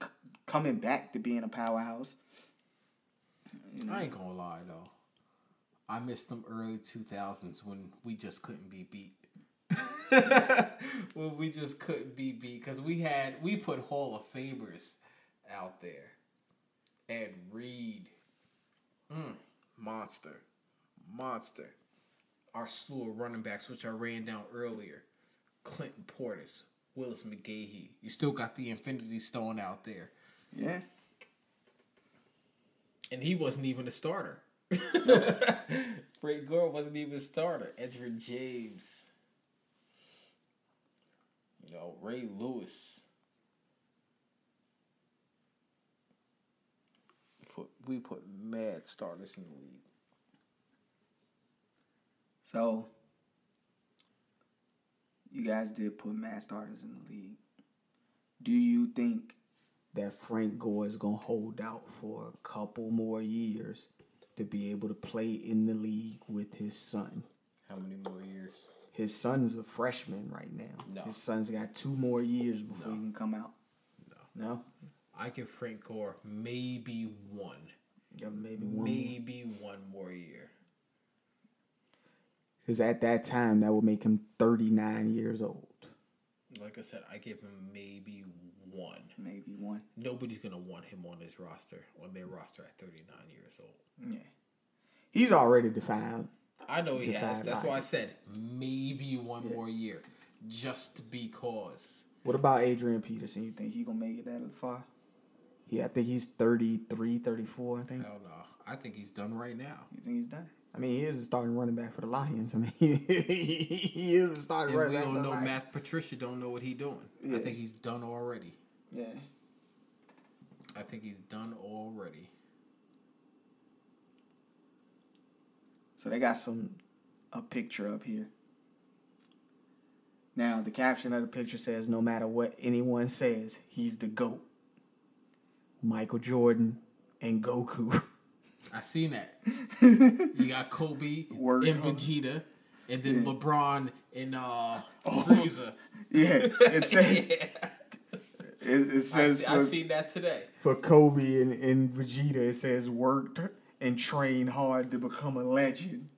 c- coming back to being a powerhouse. You know, I ain't gonna lie though. I missed them early two thousands when we just couldn't be beat. [laughs] when we just couldn't be beat because we had we put Hall of Famers out there. Ed Reed, mm, monster, monster. Our slew of running backs, which I ran down earlier, Clinton Portis, Willis McGahee. You still got the Infinity Stone out there, yeah, and he wasn't even a starter. Frank [laughs] Gore wasn't even a starter. Edgerrin James. You know, Ray Lewis. Put we put mad starters in the league. So you guys did put mass starters in the league. Do you think that Frank Gore is gonna hold out for a couple more years to be able to play in the league with his son? How many more years? His son's a freshman right now. No. His son's got two more years before he can come out. No. No? I give Frank Gore maybe one. Yeah, maybe one more. Maybe one more year. Because at that time, that would make him 39 years old. Like I said, I give him maybe one. Maybe one. Nobody's gonna want him on his roster, on their roster at 39 years old. Yeah. He's already defined. I know he has. Defied That's why I said maybe one more year, just because. What about Adrian Peterson? You think he going to make it that far? Yeah, I think he's 33, 34, I think. Hell no, I think he's done right now. You think he's done? I mean, he is a starting running back for the Lions. I mean, [laughs] he is a starting And running back for don't the know Lions. Matt Patricia don't know what he doing. Yeah. I think he's done already. Yeah. I think he's done already. So they got some a picture up here. Now the caption of the picture says, "No matter what anyone says, he's the goat." Michael Jordan and Goku. [laughs] I seen that. [laughs] you got Kobe Word and Vegeta, and then LeBron and uh, [laughs] Frieza. yeah, it says [laughs] Yeah. it, it I, says see, I seen that today. for Kobe and, and Vegeta, it says worked and trained hard to become a legend.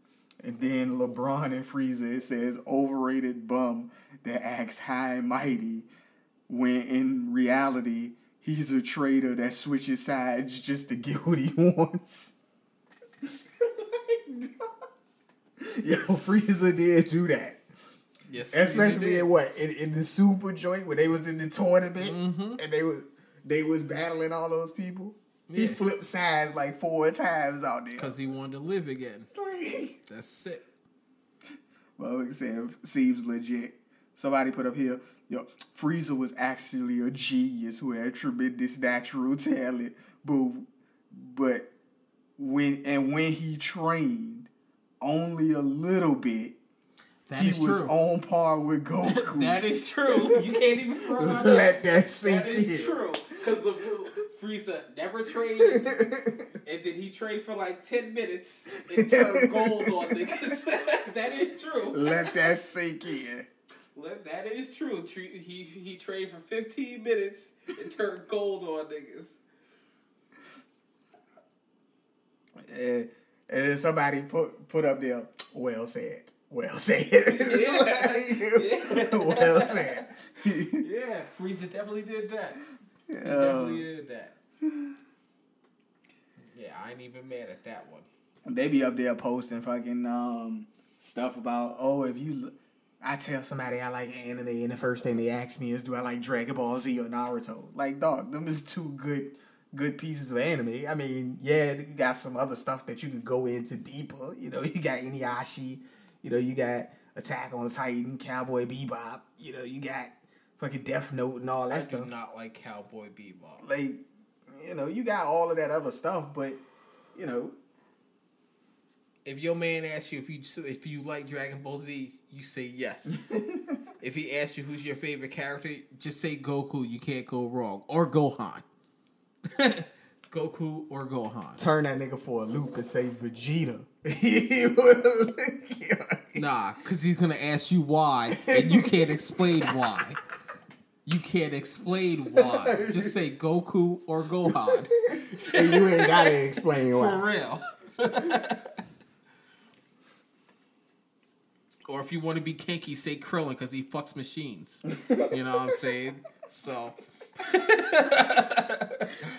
And then LeBron and Frieza, it says overrated bum that acts high and mighty when in reality he's a traitor that switches sides just to get what he wants. [laughs] Yo, Frieza did do that. Yes, Especially in what in, in the super joint when they was in the tournament Mm-hmm. and they was they was battling all those people. He Yeah. flipped sides like four times out there. because he wanted to live again. That's it. Well, I seems legit. Somebody put up here yo, Frieza was actually a genius who had tremendous natural talent, but but when and when he trained only a little bit, That he was true. on par with [laughs] Goku. That is true. You can't even [laughs] throw out that. Let that sink That is in. true. Because the Frieza never trained, [laughs] and then he trained for like ten minutes and turned gold on niggas. that is true. Let that sink in. Let- That is true. He he trained for fifteen minutes and turned gold on niggas. And, and then somebody put put up there, well said. Well said. [laughs] [laughs] well said. Yeah, Frieza definitely did that. He Uh, definitely did that. Yeah, I ain't even mad at that one. they be up there posting fucking um stuff about oh if you I tell somebody I like anime and the first thing they ask me is do I like Dragon Ball Z or Naruto? Like dog, them is two good good pieces of anime. I mean, yeah, you got some other stuff that you could go into deeper. You know, you got Inuyasha, you know, you got Attack on Titan, Cowboy Bebop, you know, you got fucking Death Note and all that I stuff. do not like Cowboy Bebop. like you know, you got all of that other stuff, but you know, If your man asks you if you if you like Dragon Ball Z, you say yes. [laughs] if he asks you who's your favorite character, just say Goku. You can't go wrong. Or Gohan. [laughs] Goku or Gohan. turn that nigga for a loop and say Vegeta. [laughs] Nah, because he's gonna ask you why, and you can't explain why. You can't explain why. Just say Goku or Gohan. [laughs] and you ain't gotta explain why. For real. or if you want to be kinky, say Krillin because he fucks machines. You know what I'm saying? So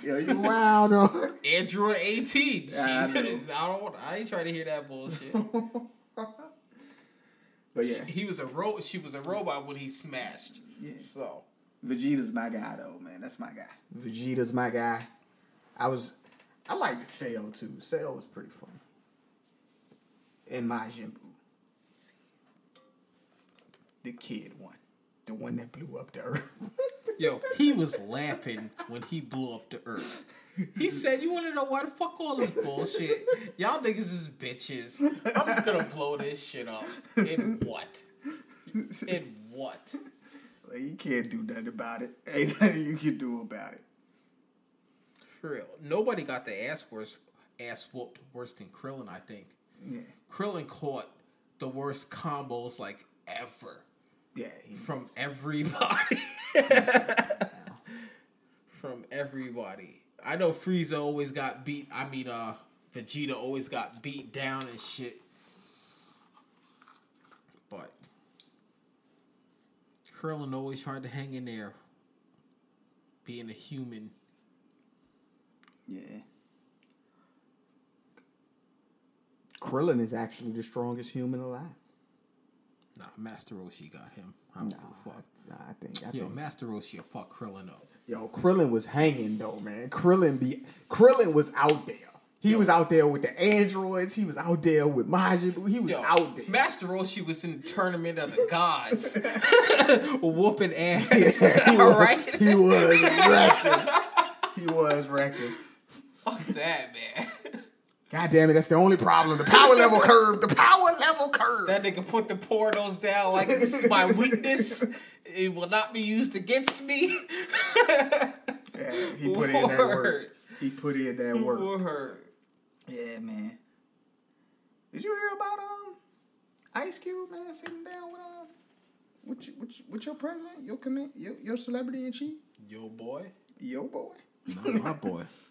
Yo, you wild dog. Android 18. Yeah, I know. [laughs] I don't. want- I ain't trying to hear that bullshit. [laughs] But yeah, He was a ro- She was a robot when he smashed. Yeah. So Vegeta's my guy though, man. That's my guy. Vegeta's my guy. I was, I liked Seo too. Seo was pretty funny. And Majin Buu, the kid one, the one that blew up the earth. [laughs] Yo, he was laughing when he blew up the earth. He said, "You want to know why The fuck all this bullshit. Y'all niggas is bitches. I'm just gonna blow this shit up. In what? In what? like, you can't do nothing about it. [laughs] Ain't nothing you can do about it. For real. Nobody got the ass worse, ass whooped worse than Krillin. I think Yeah, Krillin caught the worst combos like ever yeah. From everybody. from everybody. I know Frieza always got beat. I mean, uh, Vegeta always got beat down and shit. But Krillin always tried to hang in there, being a human. yeah. Krillin is actually the strongest human alive. Nah, Master Roshi got him. I don't Nah, give a fuck. nah, I think. I Yo, think. Master Roshi will fuck Krillin up. Yo, Krillin was hanging though, man. Krillin be Krillin was out there. He was out there with the androids. He was out there with Majin Buu. He was Yo, out there. Master Roshi was in the tournament of the [laughs] gods, [laughs] whooping ass. Yeah, he was, [laughs] right? he was wrecking. He was wrecking. Fuck that, man. God damn it, that's the only problem. The power level curve. The power level curve. That nigga put the portals down like this is my weakness. It will not be used against me. [laughs] Yeah, he put in that work. Word. He put in that work. Word. Yeah, man. Did you hear about um Ice Cube man sitting down with um with your, with, your, with your president, your commit, your, your celebrity in chief, Yo, boy. yo boy. Not my boy. [laughs]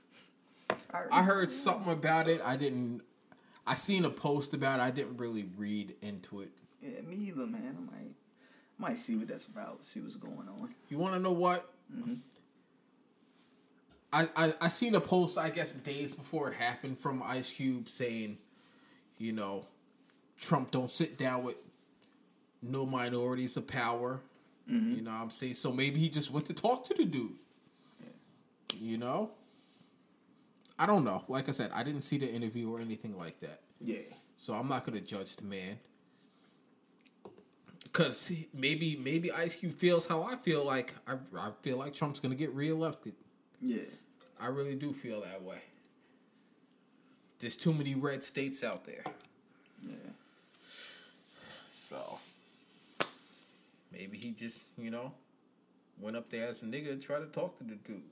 I heard something about it. I didn't. I seen a post about it. I didn't really read into it. Yeah, me either, man. I might might see what that's about. See what's going on. You want to know what? Mm-hmm. I, I I seen a post. I guess days before it happened from Ice Cube saying, you know, Trump don't sit down with no minorities of power. Mm-hmm. You know what I'm saying? So maybe he just went to talk to the dude. You know? I don't know. Like I said, I didn't see the interview or anything like that. Yeah. So I'm not gonna judge the man. Cause maybe maybe Ice Cube feels how I feel like I, I feel like Trump's gonna get reelected. Yeah. I really do feel that way. There's too many red states out there. Yeah. So maybe he just, you know, went up there as a nigga and tried to talk to the dude.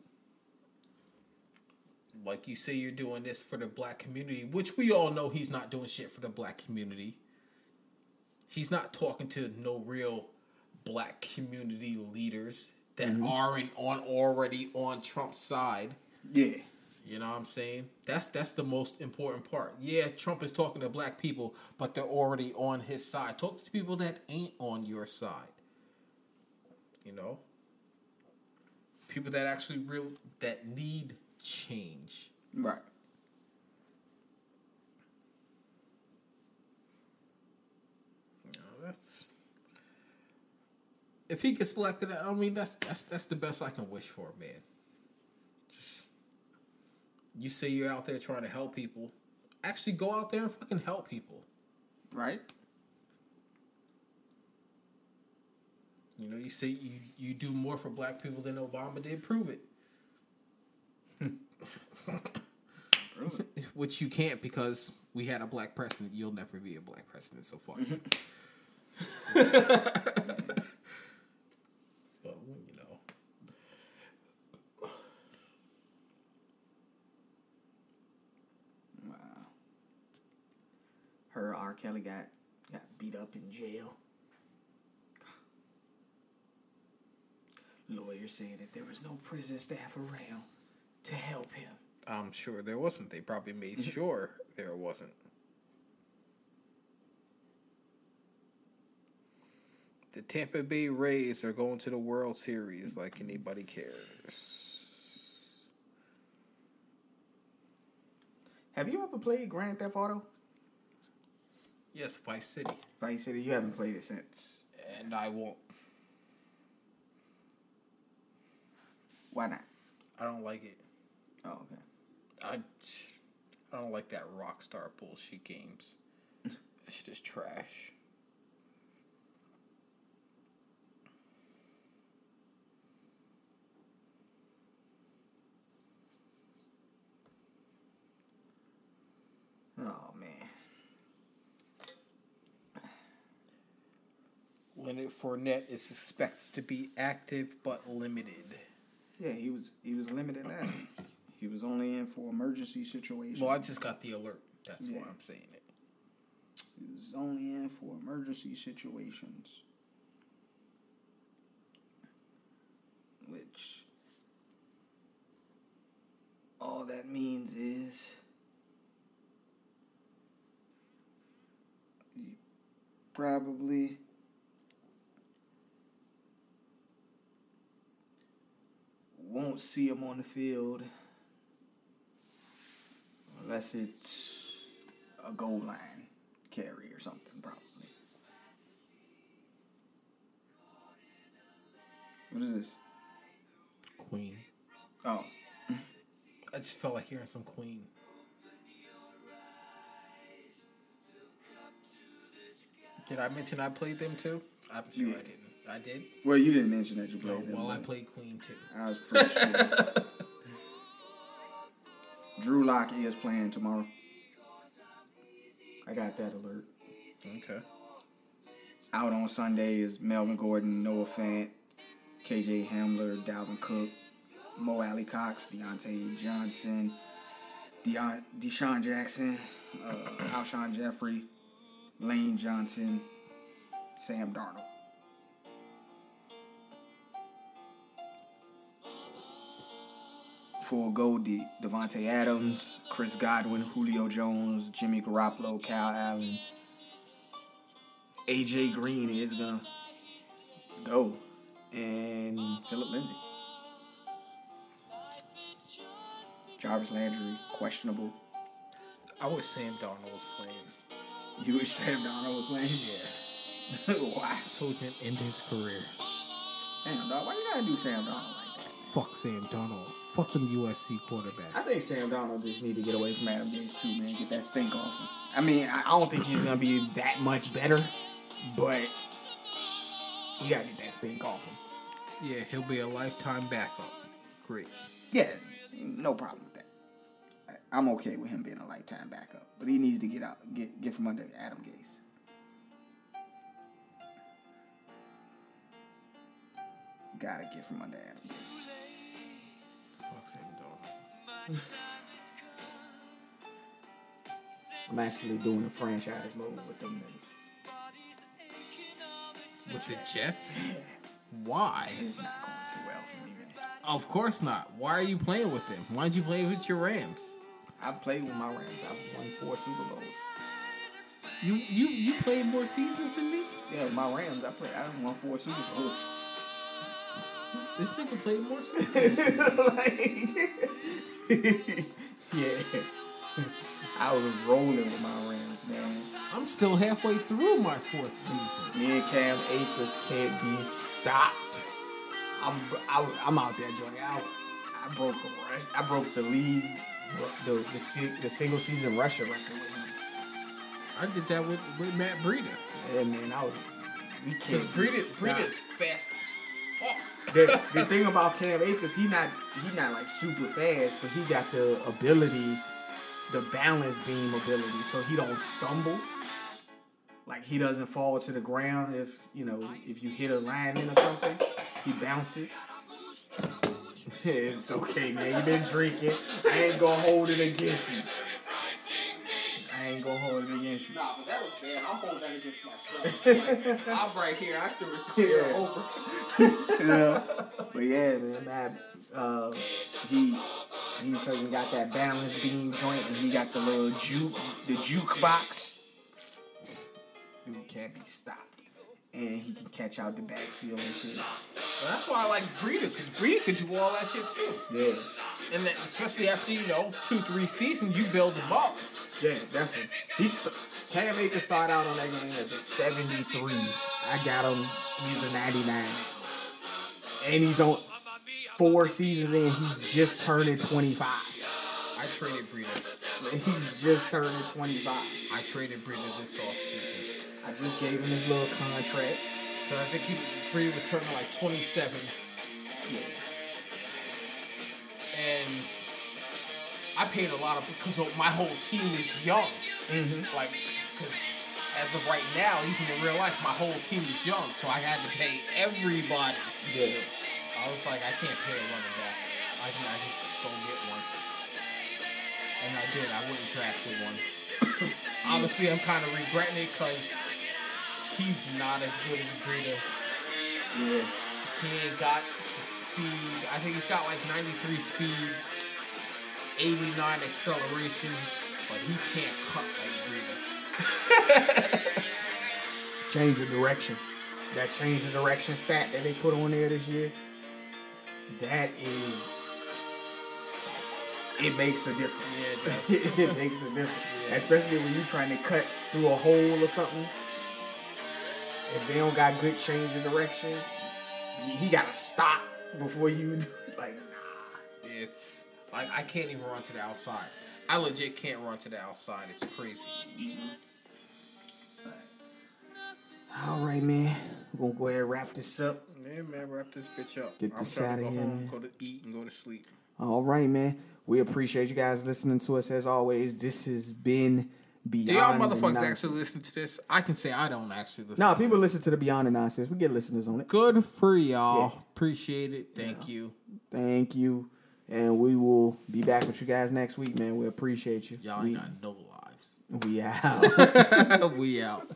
Like you say you're doing this for the black community, which we all know he's not doing shit for the black community. He's not talking to no real black community leaders that mm-hmm. aren't on already on Trump's side. Yeah. You know what I'm saying? That's that's the most important part. Yeah, Trump is talking to black people, but they're already on his side. Talk to people that ain't on your side. You know? People that actually real that need change. Right. That's if he gets elected, I mean that's that's that's the best I can wish for, man. Just you say you're out there trying to help people, actually go out there and fucking help people. Right. You know, you say you, you do more for black people than Obama did. Prove it. Which you can't because we had a black president. You'll never be a black president, so fuck. [laughs] you. but you know, Wow. Her R. Kelly got got beat up in jail. Lawyers saying that there was no prison staff around to help him. I'm sure there wasn't. They probably made mm-hmm. sure there wasn't. The Tampa Bay Rays are going to the World Series like anybody cares. Have you ever played Grand Theft Auto? Yes, Vice City. Vice City, you haven't played it since. And I won't. Why not? I don't like it. Oh, okay. I, I don't like that Rockstar bullshit games. [laughs] it's just trash. Oh man. Leonard Fournette is suspected to be active but limited. Yeah, he was he was limited last week. He was only in for emergency situations. Well, I just got the alert. That's why I'm saying it. He was only in for emergency situations. Which all that means is you probably won't see him on the field unless it's a goal line carry or something, probably. What is this? Queen. Oh, [laughs] I just felt like hearing some Queen. Did I mention I played them too? I'm sure Yeah. I didn't. I did. well, you didn't mention that you No, played them. well, I played Queen too. I was pretty sure. [laughs] Drew Lock is playing tomorrow. I got that alert. Okay. Out on Sunday is Melvin Gordon, Noah Fant, KJ Hamler, Dalvin Cook, Mo Alley Cox, Diontae Johnson, Deion, DeSean Jackson, uh, Alshon Jeffery, Lane Johnson, Sam Darnold. Full Goldie, Davante Adams, Chris Godwin, Julio Jones, Jimmy Garoppolo, Kyle Allen, AJ Green is gonna go, and Philip Lindsay. Jarvis Landry questionable. I wish Sam Darnold was playing. You wish Sam Darnold was playing? Yeah. [laughs] Why? So he can end his career. Damn, dog. Why you gotta do Sam that? Fuck Sam Darnold. Fuck them USC quarterbacks. I think Sam Darnold just need to get away from Adam Gase too, man. Get that stink off him. I mean, I don't think he's gonna be that much better, but You gotta get that stink off him. Yeah, he'll be a lifetime backup. Great. Yeah, no problem with that. I'm okay with him being a lifetime backup, but he needs to get out, get get from under Adam Gase. Gotta get from under Adam Gase. Sake, dog. I'm actually doing a franchise mode with them niggas. With the Jets? Why? It's not going too well for me, man. Of course not. Why are you playing with them? Why don't you play with your Rams? I've played with my Rams. I've won four Super Bowls. You you you played more seasons than me. Yeah, my Rams, I played. I won four Super Bowls. This nigga played more [laughs] like, [laughs] yeah. I was rolling with my Rams, man. I'm still halfway through my fourth season. Me and Cam Akers can't be stopped. I'm I, I'm out there, Johnny. I, I broke a rush. I broke the league, the the, si- the single season rusher record with him. I did that with, with Matt Breida. Yeah, man. I was. We can't. Breida, stopped. Breida's fast as fuck. The, the thing about Cam Akers, he not he not like super fast, but he got the ability, the balance beam ability, so he don't stumble. Like he doesn't fall to the ground if you know if you hit a lineman or something, he bounces. [laughs] it's okay, man. You been drinking. I ain't gonna hold it against you. Ain't gonna hold it against you. Nah, but that was bad. I'm holding that against myself. [laughs] Like, I'm right here. I have to clear Yeah. over. [laughs] yeah. [laughs] But yeah, man, that uh, he he fucking got that balance beam joint, and he got the little juke, the jukebox. Dude can't be stopped, and he can catch out the backfield and shit. But that's why I like Breida, because Breida could do all that shit too. Yeah, And then, especially after, you know, two, three seasons, you build them up. Yeah, definitely. He's st- Cam Akers started out on that game as a seventy-three. I got him. He's a ninety-nine, and he's on four seasons in. He's just turning twenty-five. I traded Breida. He's just turning twenty-five. I traded Breida this offseason. I just gave him his little contract. Because I think he, Breida was turning like 27. And I paid a lot of, because my whole team is young. Mm-hmm. Like, because as of right now, even in real life, my whole team is young. So I had to pay everybody. Yeah. I was like, I can't pay a running back. I can, I can just go get one. And I did. I went and drafted one. [coughs] Honestly, I'm kind of regretting it because he's not as good as Breida. Yeah. He ain't got the speed. I think he's got like 93 speed, 89 acceleration, but he can't cut like [laughs] Breida. Change of direction. That change of direction stat that they put on there this year. That is. It makes a difference. Yeah, it [laughs] it makes a difference. Especially when you're trying to cut through a hole or something. If they don't got good change of direction, he got to stop before you [laughs] do Like, nah. It's like I can't even run to the outside. I legit can't run to the outside. It's crazy. All right, man. We're gonna go ahead and wrap this up. Yeah, man, wrap this bitch up. Get this out of here, home, man. go to eat, and go to sleep. All right, man. We appreciate you guys listening to us as always. This has been Beyond. Do y'all Beyond the motherfuckers Noncents. actually listen to this? I can say I don't actually listen. No, to people this. listen to the Beyond the Noncents. We get listeners on it. Good for y'all. Yeah. Appreciate it. Thank you. Thank you. And we will be back with you guys next week, man. We appreciate you. Y'all we, ain't got no lives. we out. [laughs] we out.